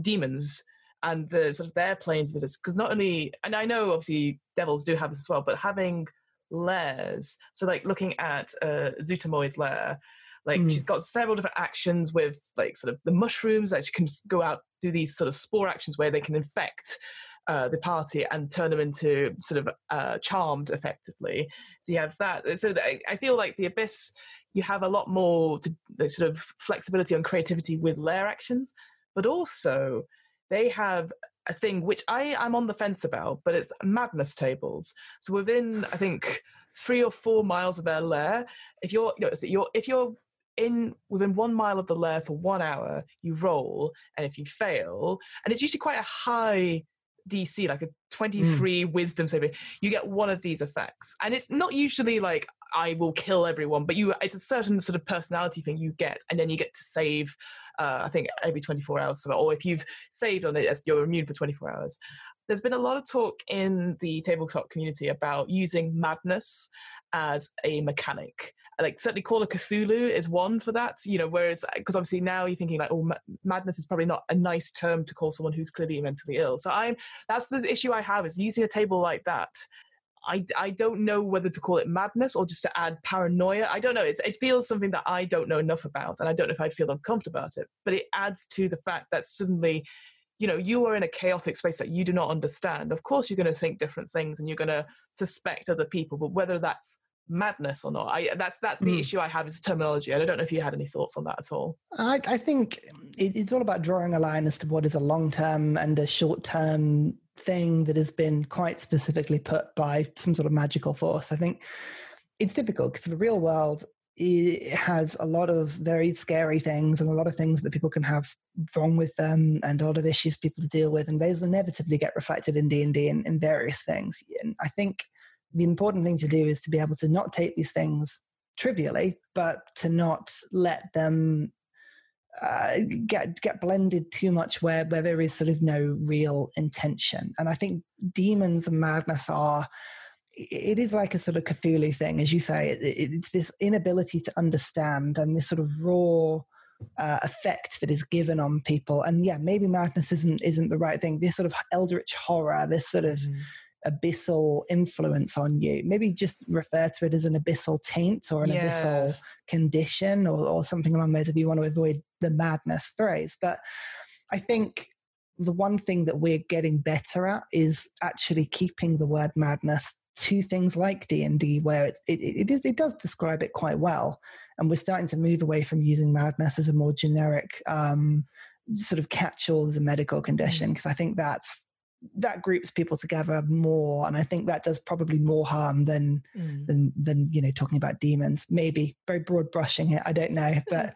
demons and the sort of their planes of because not only, and I know obviously devils do have this as well, but having lairs, so like looking at uh, Zuggtmoy's lair, like Mm. she's got several different actions with like sort of the mushrooms that she can just go out do these sort of spore actions where they can infect uh, the party and turn them into sort of uh, charmed effectively. So you have that. So I feel like the abyss, you have a lot more to the sort of flexibility and creativity with lair actions, but also they have a thing which I am on the fence about, but it's madness tables. So within I think three or four miles of their lair, if you're you know, so you're if you're in within one mile of the lair for one hour, you roll, and if you fail, and it's usually quite a high DC, like a 23 wisdom saving, you get one of these effects. And it's not usually like I will kill everyone, but you it's a certain sort of personality thing you get, and then you get to save uh, I think every 24 hours, or if you've saved on it, you're immune for 24 hours. There's been a lot of talk in the tabletop community about using madness as a mechanic. Like certainly, Call of Cthulhu is one for that. You know, whereas because obviously now you're thinking like, oh, ma- madness is probably not a nice term to call someone who's clearly mentally ill. So I'm that's the issue I have is using a table like that. I, I don't know whether to call it madness or just to add paranoia. I don't know. It's, it feels something that I don't know enough about, and I don't know if I'd feel uncomfortable about it. But it adds to the fact that suddenly, you know, you are in a chaotic space that you do not understand. Of course, you're going to think different things and you're going to suspect other people, but whether that's madness or not, I that's that's the mm. issue I have is terminology. And I don't know if you had any thoughts on that at all. I, I think it, it's all about drawing a line as to what is a long term and a short term thing that has been quite specifically put by some sort of magical force. I think it's difficult because the real world it has a lot of very scary things and a lot of things that people can have wrong with them and a lot of issues people to deal with and those inevitably get reflected in d&d and in various things and i think the important thing to do is to be able to not take these things trivially but to not let them uh, get get blended too much where where there is sort of no real intention. And I think demons and madness are it is like a sort of Cthulhu thing, as you say. It, it's this inability to understand and this sort of raw uh, effect that is given on people. And yeah, maybe madness isn't isn't the right thing. This sort of eldritch horror, this sort of mm abyssal influence on you. Maybe just refer to it as an abyssal taint or an yeah. abyssal condition or, or something along those if you want to avoid the madness phrase. But I think the one thing that we're getting better at is actually keeping the word madness to things like d&d where it's, it, it, is, it does describe it quite well and we're starting to move away from using madness as a more generic um, sort of catch-all as a medical condition because mm. i think that's that groups people together more and i think that does probably more harm than mm. than than you know talking about demons maybe very broad brushing it i don't know but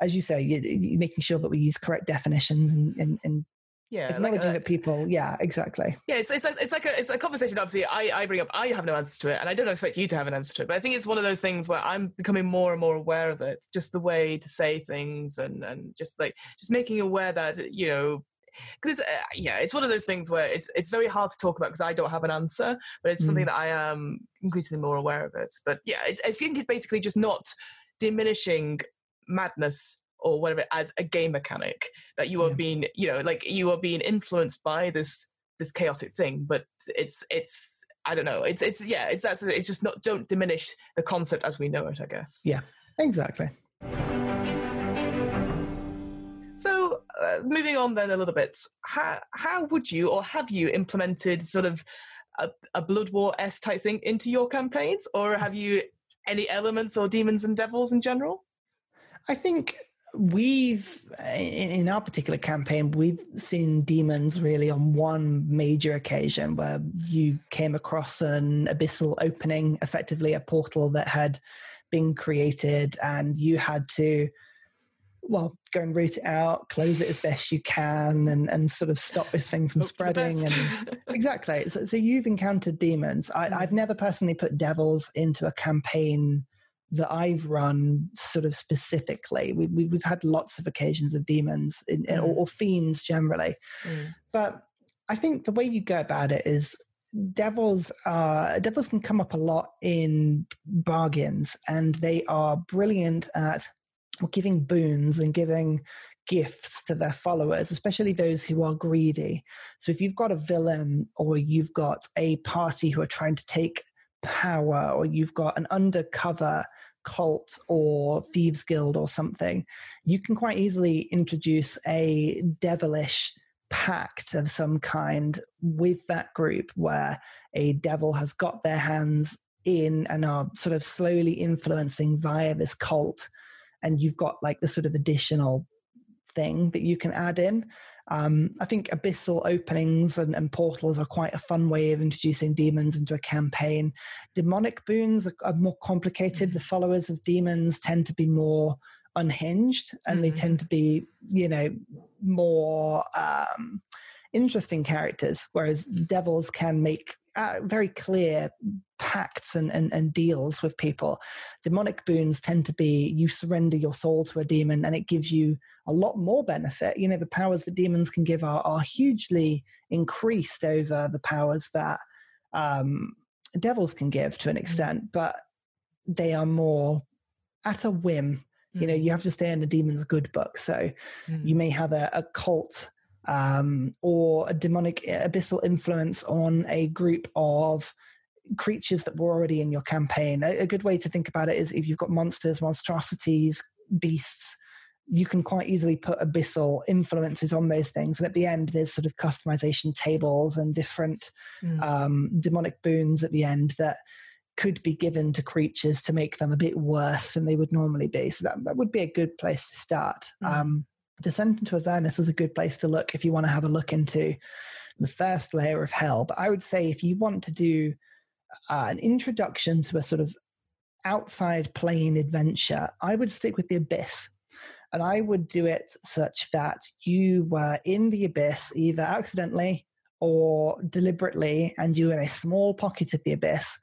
as you say you, you making sure that we use correct definitions and, and, and yeah, acknowledging like, uh, that people, yeah, exactly. Yeah, it's it's like it's like a it's a conversation. Obviously, I I bring up. I have no answer to it, and I don't expect you to have an answer to it. But I think it's one of those things where I'm becoming more and more aware of it. Just the way to say things, and and just like just making aware that you know because it's uh, yeah, it's one of those things where it's it's very hard to talk about because I don't have an answer, but it's mm. something that I am increasingly more aware of it. But yeah, it, I think it's basically just not diminishing madness or whatever as a game mechanic that you are yeah. being you know like you are being influenced by this this chaotic thing but it's it's i don't know it's it's yeah it's that's it's just not don't diminish the concept as we know it i guess yeah exactly so, uh, moving on then a little bit, how how would you or have you implemented sort of a, a Blood War s type thing into your campaigns, or have you any elements or demons and devils in general? I think we've in our particular campaign we've seen demons really on one major occasion where you came across an abyssal opening effectively a portal that had been created and you had to well, go and root it out, close it as best you can, and, and sort of stop this thing from Hope spreading. And exactly. So, so, you've encountered demons. I, mm. never personally put devils into a campaign that I've run sort of specifically. We, we, have had lots of occasions of demons in, mm. or, or, fiends generally. Mm. But I think the way you go about it is devils uh devils can come up a lot in bargains and they are brilliant at giving boons and giving gifts to their followers, especially those who are greedy. So if you've got a villain or you've got a party who are trying to take power or you've got an undercover cult or thieves guild or something, you can quite easily introduce a devilish pact of some kind with that group where a devil has got their hands in and are sort of slowly influencing via this cult and you've got like the sort of additional thing that you can add in. Um, I think abyssal openings and, and, portals are quite a fun way of introducing demons into a campaign. Demonic boons are, are more complicated. Mm. The followers of demons tend to be more unhinged and mm. they tend to be, you know, more um, interesting characters, whereas devils can make uh, very clear pacts and, and, and deals with people. Demonic boons tend to be you surrender your soul to a demon and it gives you a lot more benefit. You know, the powers that demons can give are, are hugely increased over the powers that um, devils can give to an mm. extent, but they are more at a whim. Mm. You know, mm. you have to stay in the demon's good book. So mm. you may have a, a cult um, or a demonic abyssal influence on a group of creatures that were already in your campaign. A, a good way to think about it is if you've got monsters, monstrosities, beasts, you can quite easily put abyssal influences on those things. And at the end, there's sort of customization tables and different mm. um, demonic boons at the end that could be given to creatures to make them a bit worse than they would normally be. So that, that would be a good place to start. Mm. Um, Descent into Avernus is a good place to look if you want to have a look into the first layer of hell. But I would say if you want to do uh, an introduction to a sort of outside plane adventure, I would stick with the Abyss. And I would do it such that you were in the Abyss either accidentally or deliberately, and you're in a small pocket of the Abyss.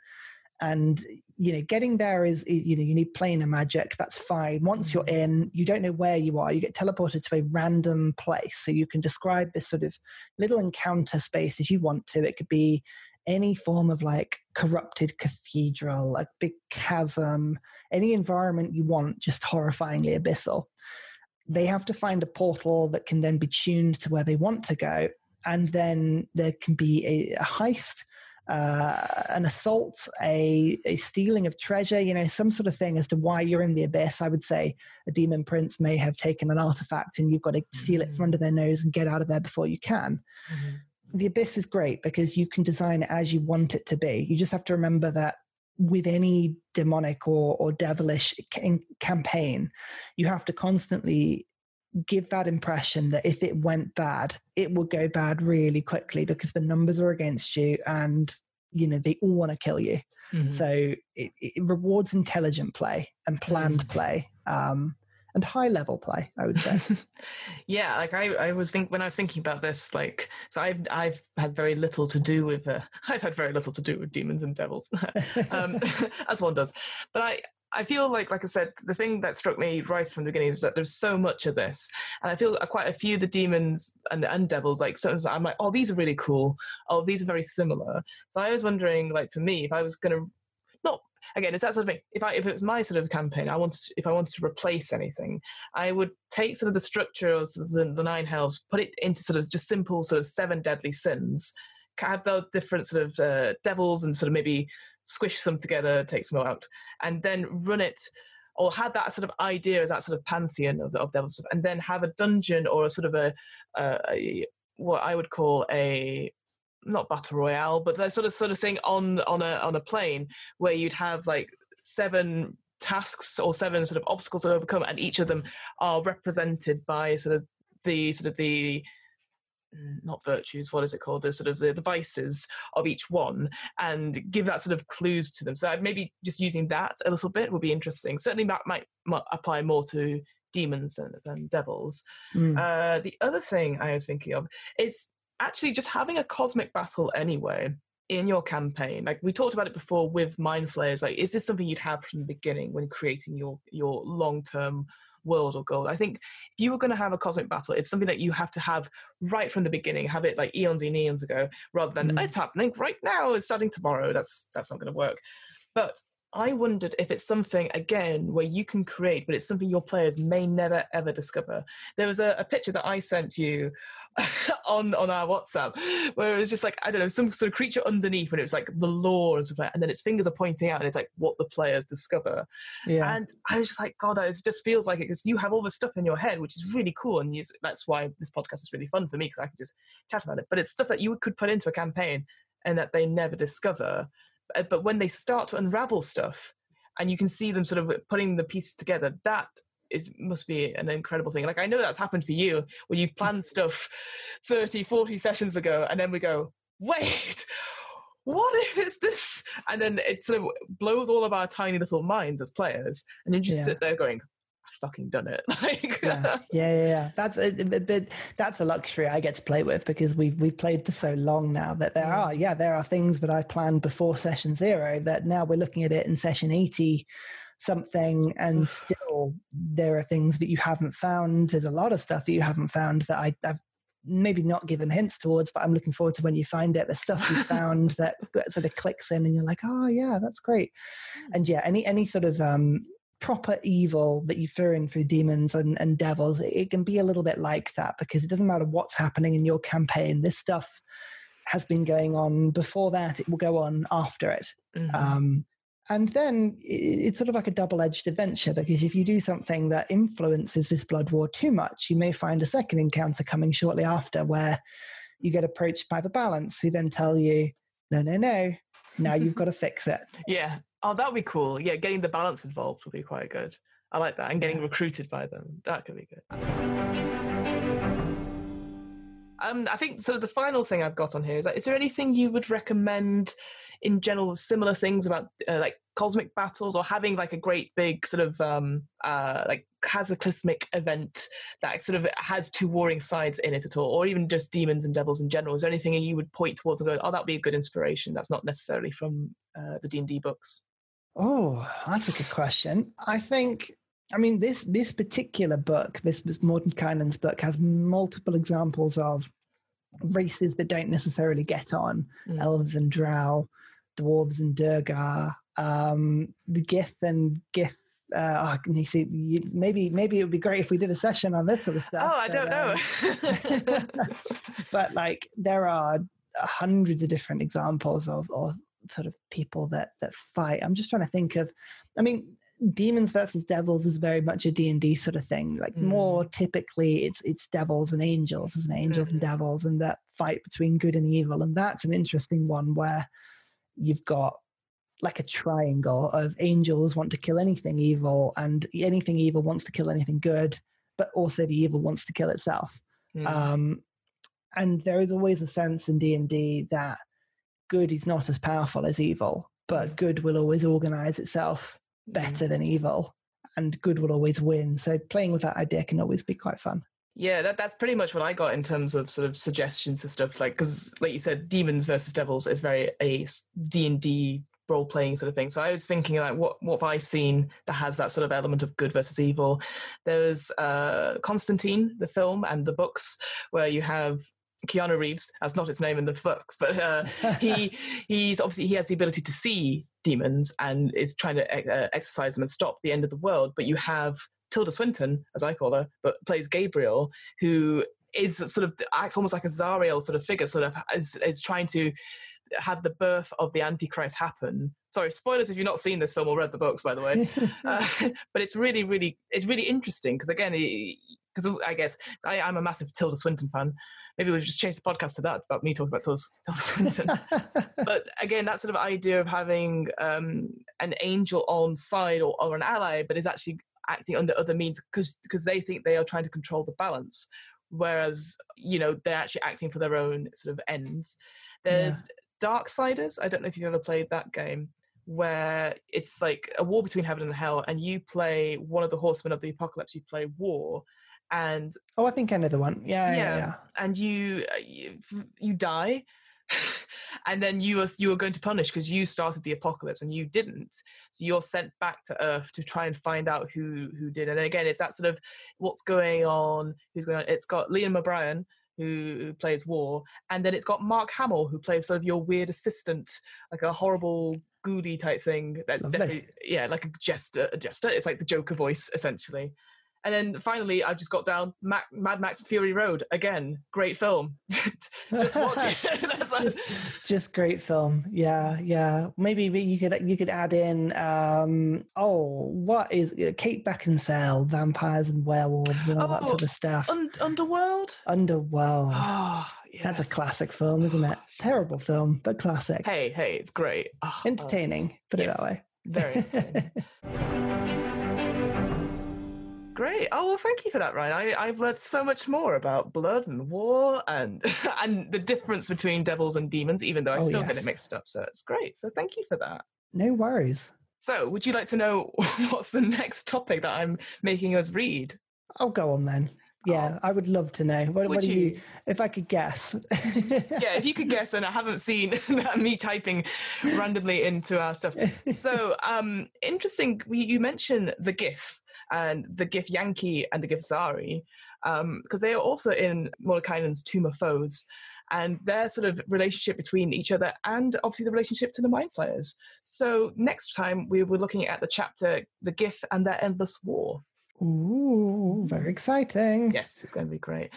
And you know, getting there is, you know, you need planar magic. That's fine. Once you're mm. in, you don't know where you are. You get teleported to a random place. So you can describe this sort of little encounter space as you want to. It could be any form of like corrupted cathedral, a big chasm, any environment you want, just horrifyingly abyssal. They have to find a portal that can then be tuned to where they want to go. And then there can be a, a heist, uh, an assault, a, a stealing of treasure, you know, some sort of thing as to why you're in the abyss. I would say a demon prince may have taken an artifact and you've got to seal it from under their nose and get out of there before you can. Mm-hmm the abyss is great because you can design it as you want it to be. You just have to remember that with any demonic or, or devilish campaign, you have to constantly give that impression that if it went bad, it will go bad really quickly because the numbers are against you and you know they all want to kill you. Mm-hmm. So it, it, rewards intelligent play and planned mm-hmm. play. Um, and high level play, I would say. yeah, like I, I was think when I was thinking about this, like so I've I've had very little to do with uh, I've had very little to do with demons and devils, um, as one does. But I I feel like, like I said, the thing that struck me right from the beginning is that there's so much of this, and I feel quite a few of the demons and and devils, like so I'm like, oh, these are really cool. Oh, these are very similar. So I was wondering, like for me, if I was going to again, it's that sort of thing. If I if it was my sort of campaign, I wanted to, if I wanted to replace anything, I would take sort of the structure of the, the nine hells, put it into sort of just simple sort of seven deadly sins, have those different sort of uh, devils and sort of maybe squish some together, take some out, and then run it or had that sort of idea as that sort of pantheon of, of devils, and then have a dungeon or a sort of a, a, a what I would call a not battle royale, but that sort of sort of thing on on a on a plane where you'd have like seven tasks or seven sort of obstacles to overcome, and each of them are represented by sort of the sort of the mm, not virtues what is it called? The sort of the, the vices of each one and give that sort of clues to them. So maybe just using that a little bit would be interesting. Certainly that might, might apply more to demons than, than devils. Mm. uh, the other thing i was thinking of is actually just having a cosmic battle anyway in your campaign like we talked about it before with mind flayers like is this something you'd have from the beginning when creating your your long-term world or goal i think if you were going to have a cosmic battle it's something that you have to have right from the beginning have it like eons and eons ago rather than mm. it's happening right now it's starting tomorrow that's that's not going to work but I wondered if it's something again where you can create, but it's something your players may never ever discover. There was a, a picture that I sent you on on our WhatsApp where it was just like I don't know some sort of creature underneath, and it was like the lore and stuff like and then its fingers are pointing out, and it's like what the players discover. Yeah. And I was just like, God, it just feels like it because you have all this stuff in your head, which is really cool, and you, that's why this podcast is really fun for me because I can just chat about it. But it's stuff that you could put into a campaign and that they never discover but when they start to unravel stuff and you can see them sort of putting the pieces together that is must be an incredible thing like i know that's happened for you when you've planned stuff 30 40 sessions ago and then we go wait what if it's this and then it sort of blows all of our tiny little minds as players and you just yeah. sit there going I've fucking done it. like, yeah. yeah, yeah, yeah. That's a, bit, that's a luxury I get to play with because we've we've played for so long now that there mm. are yeah there are things that I planned before session zero that now we're looking at it in session eighty something and still there are things that you haven't found. There's a lot of stuff that you haven't found that I, I've maybe not given hints towards, but I'm looking forward to when you find it. The stuff you found that sort of clicks in, and you're like, oh yeah, that's great. Mm. And yeah, any any sort of um, proper evil that you throw in for demons and, and devils, it can be a little bit like that because it doesn't matter what's happening in your campaign. This stuff has been going on before that. It will go on after it. Mhm. Um, and then it's sort of like a double edged adventure because if you do something that influences this blood war too much, you may find a second encounter coming shortly after where you get approached by the balance who then tell you, no, no, no, now you've got to fix it. yeah. Oh, that would be cool. Yeah, getting the balance involved would be quite good. I like that. And getting Yeah. recruited by them. That could be good. Um, I think so. The final thing I've got on here is: like, is there anything you would recommend in general, similar things about uh, like cosmic battles, or having like a great big sort of um, uh, like cataclysmic event that sort of has two warring sides in it at all, or even just demons and devils in general? Is there anything you would point towards and go, "Oh, that would be a good inspiration"? That's not necessarily from uh, the D and D books. Oh, that's a good question. I think, I mean, this this particular book, this, this Mordenkainen's book, has multiple examples of races that don't necessarily get on. Mm. Elves and Drow, dwarves and Duergar, um, the Gith and Gith. Uh, oh, you see, you, maybe maybe it would be great if we did a session on this sort of stuff. Oh, I but, don't know. um, but like there are hundreds of different examples of, of sort of people that that fight i'm just trying to think of i mean demons versus devils is very much a d&d sort of thing like Mm. more typically it's it's devils and angels isn't it? angels and Mhm. devils and that fight between good and evil and that's an interesting one where you've got like a triangle of angels want to kill anything evil and anything evil wants to kill anything good but also the evil wants to kill itself Mm. um, and there is always a sense in d&d that good is not as powerful as evil but good will always organize itself Mm. better than evil and good will always win so playing with that idea can always be quite fun Yeah, that, that's pretty much what I got in terms of sort of suggestions and stuff. Like, because like you said, demons versus devils is very a D and D role playing sort of thing. So I was thinking like, what what have I seen that has that sort of element of good versus evil? There's uh, Constantine, the film, and the books, where you have Keanu Reeves. That's not his name in the books, but uh, he he's obviously he has the ability to see demons and is trying to uh, exercise them and stop the end of the world. But you have Tilda Swinton, as I call her, but plays Gabriel, who is sort of acts almost like a Zariel sort of figure, sort of is, is trying to have the birth of the Antichrist happen. Sorry, spoilers if you've not seen this film or read the books, by the way. Uh, but it's really, really, it's really interesting because again, because I guess I, I'm a massive Tilda Swinton fan. Maybe we'll just change the podcast to that about me talking about Tilda, Tilda Swinton but again, that sort of idea of having um, an angel on side or, or an ally, but is actually acting under other means because because they think they are trying to control the balance, whereas you know they're actually acting for their own sort of ends. There's Darksiders. I don't know if you've ever played that game, where it's like a war between heaven and hell, and you play one of the horsemen of the apocalypse. You play war, and oh i think i know the one yeah yeah, Yeah. yeah. and you uh, you, you die and then you was you were going to punish because you started the apocalypse and you didn't. So you're sent back to earth to try and find out who who did and again it's that sort of what's going on who's going on. It's got liam o'brien who, plays war and then it's got mark hamill who plays sort of your weird assistant like a horrible ghoulie type thing that's Lovely. definitely yeah like a jester a jester. It's like the joker voice essentially and then finally, I just got down Mac, Mad Max Fury Road again. Great film. just watch it. Like- just, just great film yeah yeah maybe you could you could add in um oh what is uh, kate beckinsale vampires and werewolves and all that Oh, sort of stuff Un- Underworld. underworld Oh, that's a classic film isn't it terrible film but classic Hey, hey, it's great. Oh, oh, entertaining put it that way very entertaining. Great. Oh well, thank you for that, Ryan. I, I've learned so much more about blood and war and and the difference between devils and demons, even though I Oh, still get yes. it mixed up. So it's great. So thank you for that. no worries So, would you like to know what's the next topic that I'm making us read? i'll go on then yeah i would love to know what, Oh. What do you you? if i could guess Yeah, if you could guess, and I haven't seen me typing randomly into our stuff. So, um, interesting. You mentioned the Gith and the Githyanki and the Githzerai, um, because they are also in Mordenkainen's Tome of Foes, and their sort of relationship between each other and obviously the relationship to the Mind Flayers. So, next time we were looking at the chapter The Gith and Their Endless War. Ooh, very exciting. Yes, it's going to be great.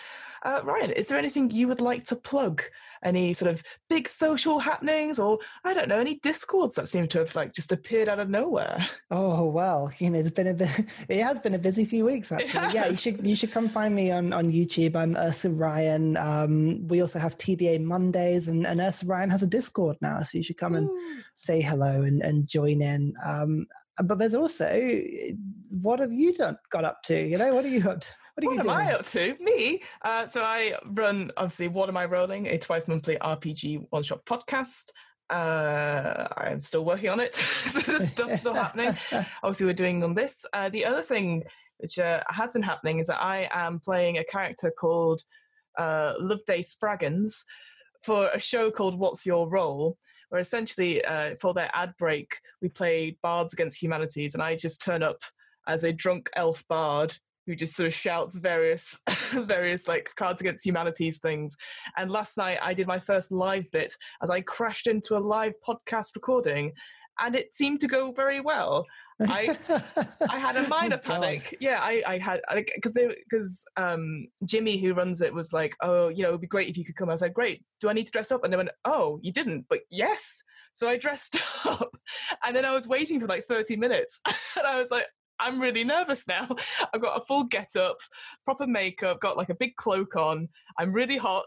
Uh, Ryan, is there anything you would like to plug? Any sort of big social happenings, or I don't know, any discords that seem to have like just appeared out of nowhere? Oh well, you know, it's been a bit. It has been a busy few weeks actually. Yeah, you should you should come find me on on YouTube. I'm Ursa Ryan. Um, we also have TBA Mondays, and, and Ursa Ryan has a Discord now, so you should come and say hello and, and join in. Um, but there's also what have you done got up to? You know, what are you up to? What, what am doing? I up to? Me? Uh, so I run obviously What Am I Rolling, a twice monthly RPG one shot podcast. Uh, I'm still working on it. so there's stuff still happening. Obviously, we're doing on this. Uh, the other thing which uh, has been happening is that I am playing a character called uh, Loveday Spraggins for a show called What's Your Role, where essentially uh, for their ad break we play Bards Against Humanities, and I just turn up as a drunk elf bard who just sort of shouts various various like cards against humanities things. And last night i did my first live bit as i crashed into a live podcast recording and it seemed to go very well I I had a minor panic. Yeah, I I had because because um Jimmy who runs it was like, oh, you know, it'd be great if you could come. I was like, great. Do I need to dress up? And they went, oh, you didn't, but yes. So I dressed up, and then I was waiting for like thirty minutes, and I was like, I'm really nervous now. I've got a full get up, proper makeup, got like a big cloak on. I'm really hot.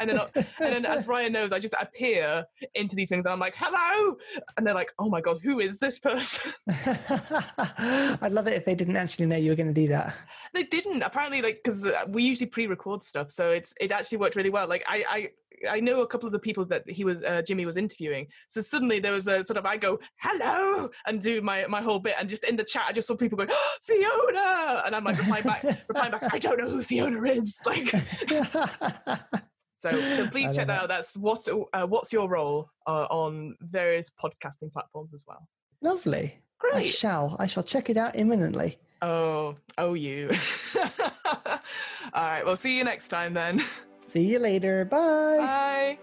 And then and then as Ryan knows, I just appear into these things and I'm like, hello. And they're like, oh my God, who is this person? I'd love it if they didn't actually know you were going to do that. They didn't. Apparently, like, because uh, we usually pre-record stuff. So it's it actually worked really well. Like I, I I know a couple of the people that he was uh, Jimmy was interviewing. So suddenly there was a sort of I go hello and do my my whole bit, and just in the chat I just saw people going oh, Fiona, and I'm like replying back, replying back. I don't know who Fiona is. Like. So, so please check that out. That's what's uh, what's your role uh, on various podcasting platforms as well. Lovely. Great. I shall. I shall check it out imminently. Oh, oh, you. All right. Well, see you next time then. See you later. Bye. Bye.